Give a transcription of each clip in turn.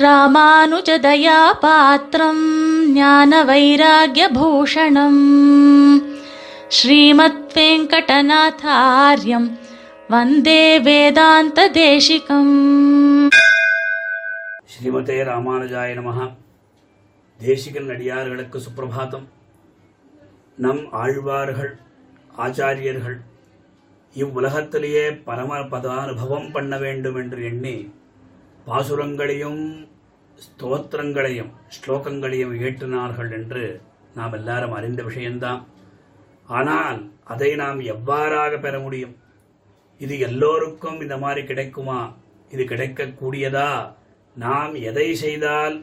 ராமானுஜதயாபாத்திரம் ஞான வைராகியபூஷணம் ஸ்ரீமத் வெங்கடநாதாரியம் வந்தே வேதாந்த தேசிகம் ஸ்ரீமதே ராமானுஜாய நமகா தேசிகன் அடியார்களுக்கு சுப்பிரபாதம் நம் ஆழ்வார்கள் ஆச்சாரியர்கள் இவ்வுலகத்திலேயே பரம பதானுபவம் பண்ண வேண்டும் என்று எண்ணி பாசுரங்களையும் ஸ்தோத்திரங்களையும் ஸ்லோகங்களையும் இயற்றினார்கள் என்று நாம் எல்லாரும் அறிந்த விஷயம்தான். ஆனால் அதை நாம் எவ்வாறாக பெற முடியும்? இது எல்லோருக்கும் இந்த மாதிரி கிடைக்குமா? இது கிடைக்கக்கூடியதா? நாம் எதை செய்தால்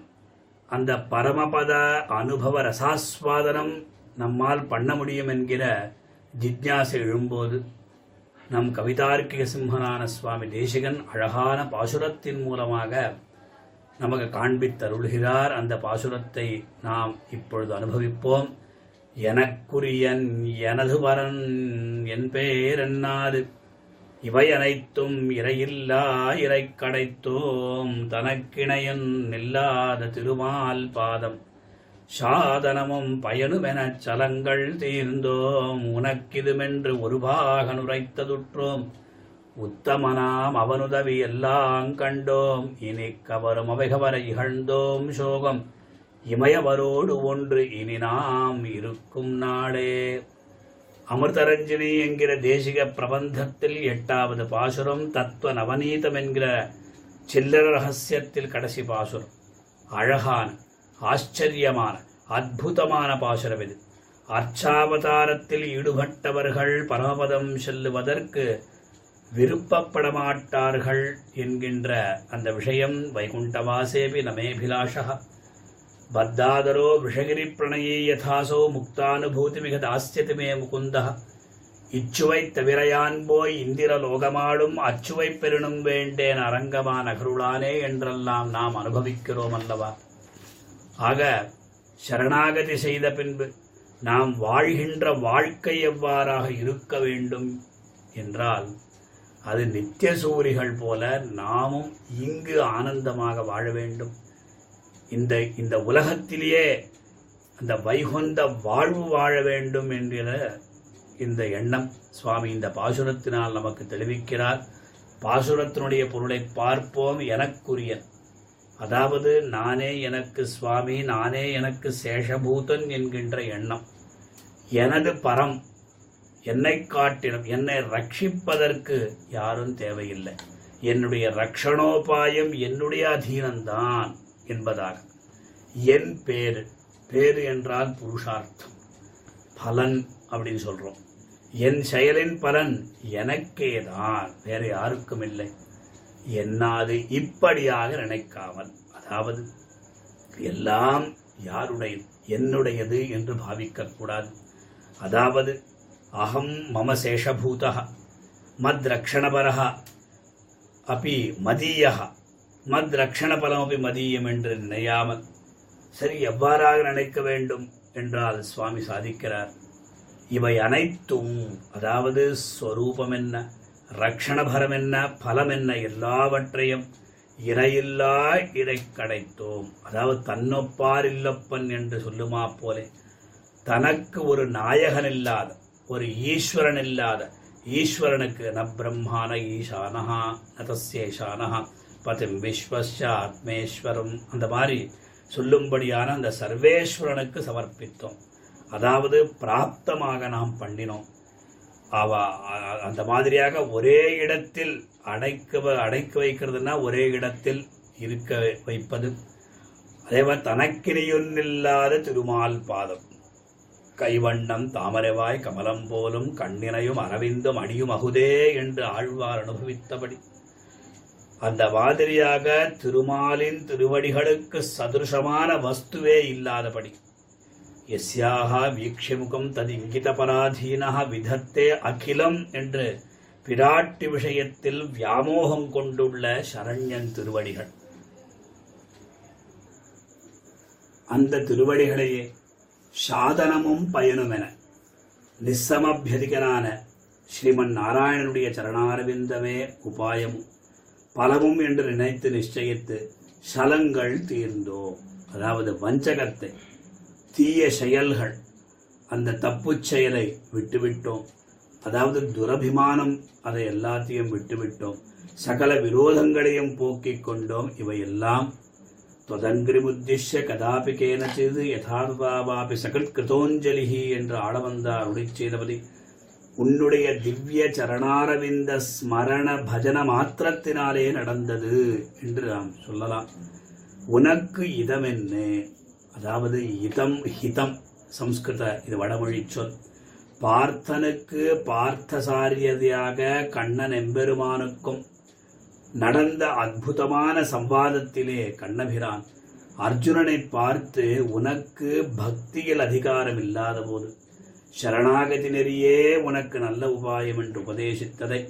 அந்த பரமபத அனுபவ ரசாஸ்வாதனம் நம்மால் பண்ண முடியும் என்கிற ஜிக்ஞாசை எழும்போது நம் கவிதார்க்கிக சிம்மனான சுவாமி தேசிகன் அழகான பாசுரத்தின் மூலமாக நமக்கு காண்பித்தருள்கிறார். அந்த பாசுரத்தை நாம் இப்பொழுது அனுபவிப்போம். எனக்குரியன் எனது வரன் என் பேர் என்னாது இவை அனைத்தும் இறையில்லா இறை கடைத்தோம் தனக்கிணையன் நில்லாத திருமால் பாதம். சாதனமும் பயனுமெனச் சலங்கள் தீர்ந்தோம். உனக்கிதுமென்று ஒருபாக நுரைத்ததுற்றோம். உத்தமனாம் அவனுதவி எல்லாம் கண்டோம். இனி கவரும் அவைகவர இகழ்ந்தோம் சோகம். இமயவரோடு ஒன்று இனி நாம் இருக்கும் நாளே. அமிர்தரஞ்சினி என்கிற தேசிக பிரபந்தத்தில் எட்டாவது பாசுரம் தத்துவ நவநீதம் என்கிற சில்லற ரகசியத்தில் கடைசி பாசுரம். அழகான ஆச்சரியமான அற்புதமான பாசுரம் இது. அர்ச்சாவதாரத்தில் ஈடுபட்டவர்கள் பரமபதம் செல்லுவதற்கு விருப்பப்பட மாட்டார்கள் என்கின்ற அந்த விஷயம் வைகுண்டவாசேபி நமேபிலாஷா பத்தாதரோ விஷகிரி பிரணயே யதாசோ முக்தானுபூதி மிக தாஸ்யத்துமே மே முகுந்த இச்சுவை தவிரையான் போய் இந்திர லோகமாடும் அச்சுவை பெருணும் வேண்டேன் அரங்கமா நகருளானே என்றெல்லாம் நாம் அனுபவிக்கிறோம் அல்லவா? ஆக சரணாகதி செய்த பின்பு நாம் வாழ்கின்ற வாழ்க்கை எவ்வாறாக இருக்க வேண்டும் என்றால் அது நித்திய சூரிகள் போல நாமும் இங்கு ஆனந்தமாக வாழ வேண்டும். இந்த இந்த உலகத்திலேயே அந்த வைகுந்த வாழ்வு வாழ வேண்டும் என்கிற இந்த எண்ணம் சுவாமி இந்த பாசுரத்தினால் நமக்கு தெளிவிக்கிறார். பாசுரத்தினுடைய பொருளை பார்ப்போம் எனக்குரியன் அதாவது நானே எனக்கு சுவாமி நானே எனக்கு சேஷபூதன் என்கின்ற எண்ணம். எனது பரம் என்னை காட்டிலும் என்னை ரட்சிப்பதற்கு யாரும் தேவையில்லை. என்னுடைய ரக்ஷணோபாயம் என்னுடைய அதீனம்தான் என்பதாக. என் பேரு பேரு என்றால் புருஷார்த்தம். பலன் அப்படின்னு சொல்றோம். என் செயலின் பலன் எனக்கே தான் வேற யாருக்கும் இல்லை. என்னாது? இப்படியாக நினைக்காமல். அதாவது எல்லாம் யாருடைய என்னுடையது என்று பாவிக்கக்கூடாது. அதாவது அகம் மம சேஷபூதா மத் ரக்ஷணபரः அப்பி மதீயः மத் ரக்ஷணபலமபி மதீயம் என்று நினையாமல் சரி எவ்வாறாக நினைக்க வேண்டும் என்றால் சுவாமி சாதிக்கிறார். இவை அனைத்தும் அதாவது ஸ்வரூபம் என்ன? ரக்ஷணபரம் என்ன பலம் என்ன எல்லாவற்றையும் இறையில்லா இடை கடைத்தோம். அதாவது தன்னொப்பார் இல்லப்பன் என்று சொல்லுமா போலே தனக்கு ஒரு நாயகன் இல்லாத ஒரு ஈஸ்வரன் இல்லாத ஈஸ்வரனுக்கு ந பிரம்மான ஈசானஹா நதஸ்யேஷானஹா பதிம் விஸ்வஸ்ய ஆத்மேஸ்வரம் அந்த மாதிரி சொல்லும்படியான அந்த சர்வேஸ்வரனுக்கு சமர்ப்பித்தோம். அதாவது பிராப்தமாக நாம் பண்ணினோம். அவ அந்த மாதிரியாக ஒரே இடத்தில் அடைக்க அடைக்க வைக்கிறதுனா ஒரே இடத்தில் இருக்க வைப்பது. அதே மாதிரி தனக்கினையொன்னில்லாத திருமால் பாதம். கைவண்ணம் தாமரைவாய் கமலம் போலும் கண்ணினையும் அரவிந்தும் அணியும் அகுதே என்று ஆழ்வார் அனுபவித்தபடி. அந்த மாதிரியாக திருமாலின் திருவடிகளுக்கு சதுருஷமான வஸ்துவே இல்லாதபடி. எஸ்யாக வீக்ஷிமுகம் தது இங்கித விதத்தே அகிலம் என்று பிராட்டி விஷயத்தில் வியாமோகம் கொண்டுள்ள சரண்யன் திருவடிகள். அந்த திருவடிகளையே சாதனமும் பயனுமென நிஸ்ஸமபியதிகனான ஸ்ரீமன் நாராயணனுடைய சரணாரவிந்தமே உபாயமும் பலமும் என்று நினைத்து நிச்சயித்து சலங்கள் தீர்ந்தோம். அதாவது வஞ்சகத்தை தீய செயல்கள் அந்த தப்புச் செயலை விட்டுவிட்டோம். அதாவது துரபிமானம் அதை எல்லாத்தையும் விட்டுவிட்டோம். சகல விரோதங்களையும் போக்கிக் கொண்டோம். இவையெல்லாம் தொதங்கிரிமுத்திஷ்ய கதாபி கேனச்சிது யதார்வாபி சகத்கிருதோஞ்சலிஹி என்று ஆளவந்தார் அருளிச் உன்னுடைய திவ்ய சரணாரவிந்த ஸ்மரண பஜன மாத்திரத்தினாலே நடந்தது என்று நாம் சொல்லலாம். உனக்கு இதமென்ன? அதாவது இதம் ஹிதம் சம்ஸ்கிருத இது வடமொழி சொல். பார்த்தனுக்கு பார்த்தசாரியதையாக கண்ணன் எம்பெருமானுக்கும் நடந்த அற்புதமான சம்வாதத்திலே கண்ணபிரான் அர்ஜுனனை பார்த்து உனக்கு பக்தியில் அதிகாரம் இல்லாத போது சரணாகதி நெறியே உனக்கு நல்ல உபாயம் என்று உபதேசித்ததை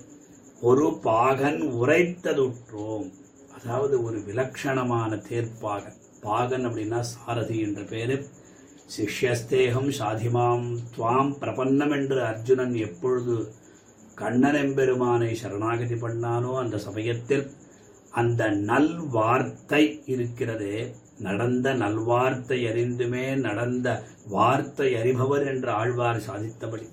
ஒரு பாகன் உரைத்ததுற்றோம். அதாவது ஒரு விலட்சணமான தேர்ப்பாகன் பாகன் அப்படின்னா சாரதி என்ற பெயர். சிஷ்யஸ்தேகம் சாதிமாம். துவாம் பிரபன்னம் என்று அர்ஜுனன் எப்பொழுது கண்ணன் எம்பெருமானை சரணாகதி பண்ணானோ அந்த சமயத்தில் அந்த நல்வார்த்தை இருக்கிறதே. நடந்த நல்வார்த்தை அறிந்துமே நடந்த வார்த்தை அறிபவர் என்று ஆழ்வார் சாதித்தபடி.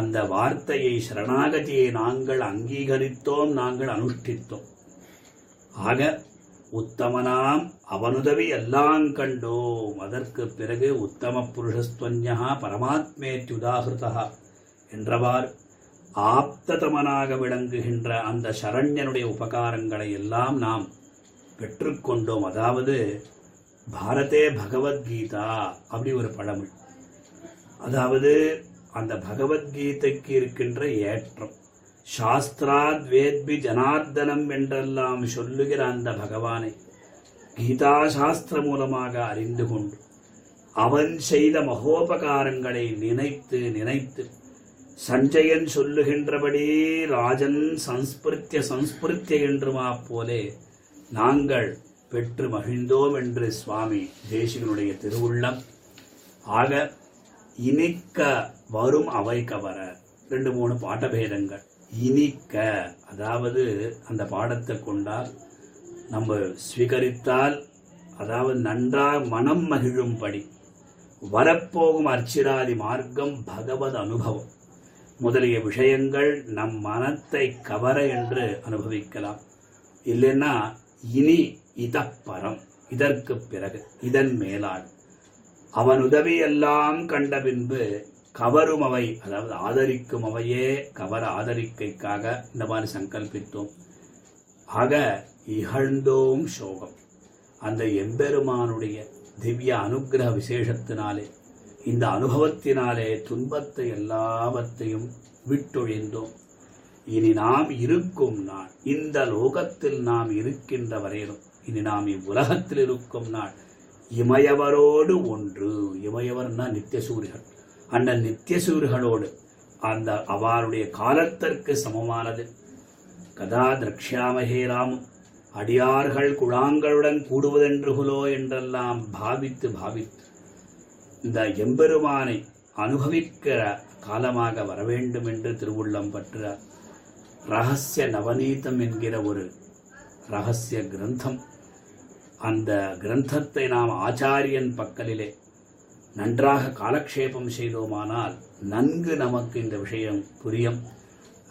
அந்த வார்த்தையை சரணாகதியை நாங்கள் அங்கீகரித்தோம் நாங்கள் அனுஷ்டித்தோம். ஆக உத்தமனாம் அவனுதவி எல்லாம் கண்டோம். அதற்கு பிறகு உத்தம புருஷஸ்துவன்யா பரமாத்மேத்யுதாகிருதா என்றவாறு ஆப்ததமனாக விளங்குகின்ற அந்த சரண்யனுடைய உபகாரங்களை எல்லாம் நாம் பெற்றுக்கொண்டோம் அதாவது பாரதே பகவத்கீதா அப்படி ஒரு பழமொழி. அதாவது அந்த பகவத்கீதைக்கு இருக்கின்ற ஏற்றம். சாஸ்திராத்வேத்பி ஜனார்தனம் என்றெல்லாம் சொல்லுகிற அந்த பகவானை கீதா சாஸ்திர மூலமாக அறிந்து கொண்டு அவன் செய்த மகோபகாரங்களை நினைத்து நினைத்து சஞ்சயன் சொல்லுகின்றபடி ராஜன் சம்ஸ்பிருத்திய சம்ஸ்பிருத்திய என்றுமா போலே நாங்கள் பெற்று மகிழ்ந்தோம் என்று சுவாமி தேசிகனுடைய திருவுள்ளம். ஆக இனிக்க வரும் அவை கவர ரெண்டு மூணு பாட்டபேதங்கள். இனிக்க அதாவது அந்த பாடத்தை கொண்டால் நம்ம ஸ்வீகரித்தால் அதாவது நன்றாக மனம் மகிழும்படி வரப்போகும் அர்ச்சிராதி மார்க்கம் பகவத் அனுபவம். முதலிய விஷயங்கள் நம் மனத்தை கவர என்று அனுபவிக்கலாம். இல்லைன்னா இனி இதப்பரம் இதற்கு பிறகு இதன் மேலாள். அவன் உதவியெல்லாம் கண்ட பின்பு கவரும் அவை அதாவது ஆதரிக்கும் அவையே கவர ஆதரிக்கைக்காக இந்த மாதிரி சங்கல்பித்தோம். ஆக இகழ்ந்தோம் சோகம். அந்த எம்பெருமானுடைய திவ்ய அனுகிரக விசேஷத்தினாலே இந்த அனுபவத்தினாலே துன்பத்தை எல்லாவற்றையும் விட்டொழிந்தோம். இனி நாம் இருக்கும் நாள் இந்த லோகத்தில் நாம் இருக்கின்ற வரையிலும் இனி நாம் இவ்வுலகத்தில் இருக்கும் நாள் இமயவரோடு ஒன்று. இமயவர்னா நித்தியசூரிகள் அந்த நித்தியசூரிகளோடு அந்த அவருடைய காலத்திற்கு சமமானது. கதா திரக்ஷாமகே ராமம் அடியார்கள் குழாங்களுடன் கூடுவதென்றுகுலோ என்றெல்லாம் பாவித்து பாவித்து இந்த எம்பெருமானை அனுபவிக்கிற காலமாக வரவேண்டும் என்று திருவுள்ளம் பற்ற ரகசிய நவநீதம் என்கிற ஒரு ரகசிய கிரந்தம். அந்த கிரந்தத்தை நாம் ஆச்சாரியன் பக்கலிலே நன்றாக காலக்ஷேபம் செய்தோமானால் நன்கு நமக்கு இந்த விஷயம் புரியும்.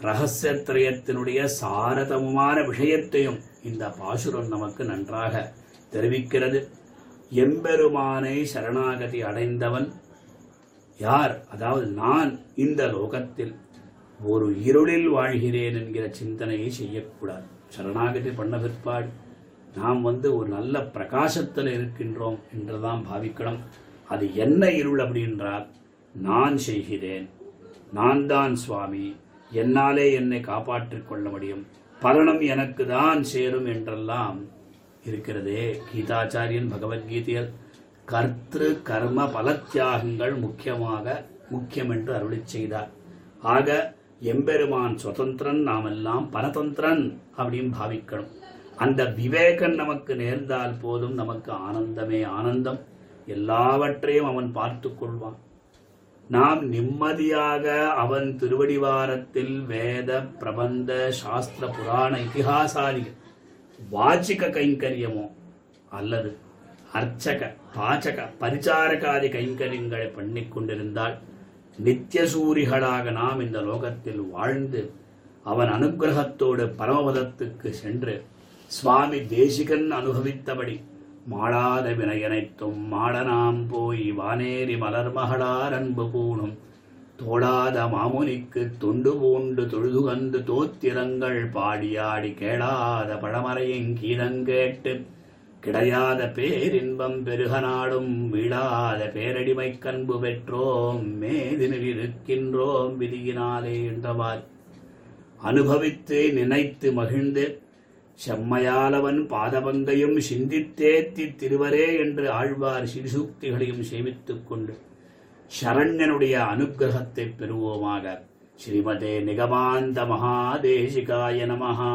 ரகசியத்திரயத்தினுடைய சாரதமுமான விஷயத்தையும் இந்த பாசுரம் நமக்கு நன்றாக தெரிவிக்கிறது. எம்பெருமானை சரணாகதி அடைந்தவன் யார்? அதாவது நான் இந்த லோகத்தில் ஒரு இருளில் வாழ்கிறேன் என்கிற சிந்தனையை செய்யக்கூடாது. சரணாகதி பண்ண பிற்பாடு நாம் வந்து ஒரு நல்ல பிரகாசத்தில் இருக்கின்றோம் என்றுதான் பாவிக்கணும். அது என்ன இருள் அப்படின்றால் நான் செய்கிறேன். நான் தான் சுவாமி. என்னாலே என்னை காப்பாற்றிக் கொள்ள முடியும். பலனும் எனக்கு தான் சேரும் என்றெல்லாம் இருக்கிறதே கீதாச்சாரியன் பகவத்கீதையில். கர்த்திரு கர்ம பலத்தியாகங்கள் முக்கியமாக முக்கியம் என்று அருளி செய்தார். ஆக எம்பெருமான் சுதந்திரன் நாமெல்லாம் பரதந்திரன் அப்படின்னு பாவிக்கணும். அந்த விவேகம் நமக்கு நேர்ந்தால் போதும் நமக்கு ஆனந்தமே ஆனந்தம். எல்லாவற்றையும் அவன் பார்த்து கொள்வான். நாம் நிம்மதியாக அவன் திருவடிவாரத்தில் வேத பிரபந்த சாஸ்திர புராண இதிகாசாதிகள் வாச்சிக கைங்கரியமோ அல்லது அர்ச்சக பாச்சக பரிச்சாரகாதி கைங்கரியங்களை பண்ணிக் கொண்டிருந்தால் நித்தியசூரிகளாக நாம் இந்த லோகத்தில் வாழ்ந்து அவன் அனுக்கிரகத்தோடு பரமபதத்துக்கு சென்று சுவாமி தேசிகன் அனுபவித்தபடி மாளாத வினையனைத்தும் மாடனாம் போய் வானேரி மலர்மகளார் அன்பு பூணும் தோடாத மாமுனிக்கு தொண்டு பூண்டு தொழுதுகந்து தோத்திரங்கள் பாடியாடி கேளாத பழமறையின் கீழங்கேட்டு கிடையாத பேரின்பம் பெருக நாடும் வீழாத பேரடிமை கண்பு பெற்றோம் மேதினில் இருக்கின்றோம் விதியினாலே என்றவாய். அனுபவித்து நினைத்து மகிழ்ந்து செம்மையாலவன் பாதபங்கையும் சிந்தித்தேத்தி திருவரே என்று ஆழ்வார் சிறுசூக்திகளையும் சேவித்துக் கொண்டு சரண்யனுடைய அனுக்கிரகத்தை பெறுவோமாக ஸ்ரீமதே நிகமாந்த மகாதேசிகாய நமஹா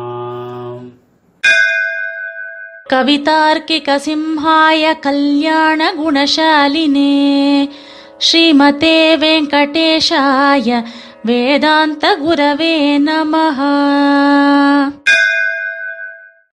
कवितार्किकसिंहाय कल्याणगुणशालिने श्रीमते वेङ्कटेशाय वेदान्तगुरवे नमः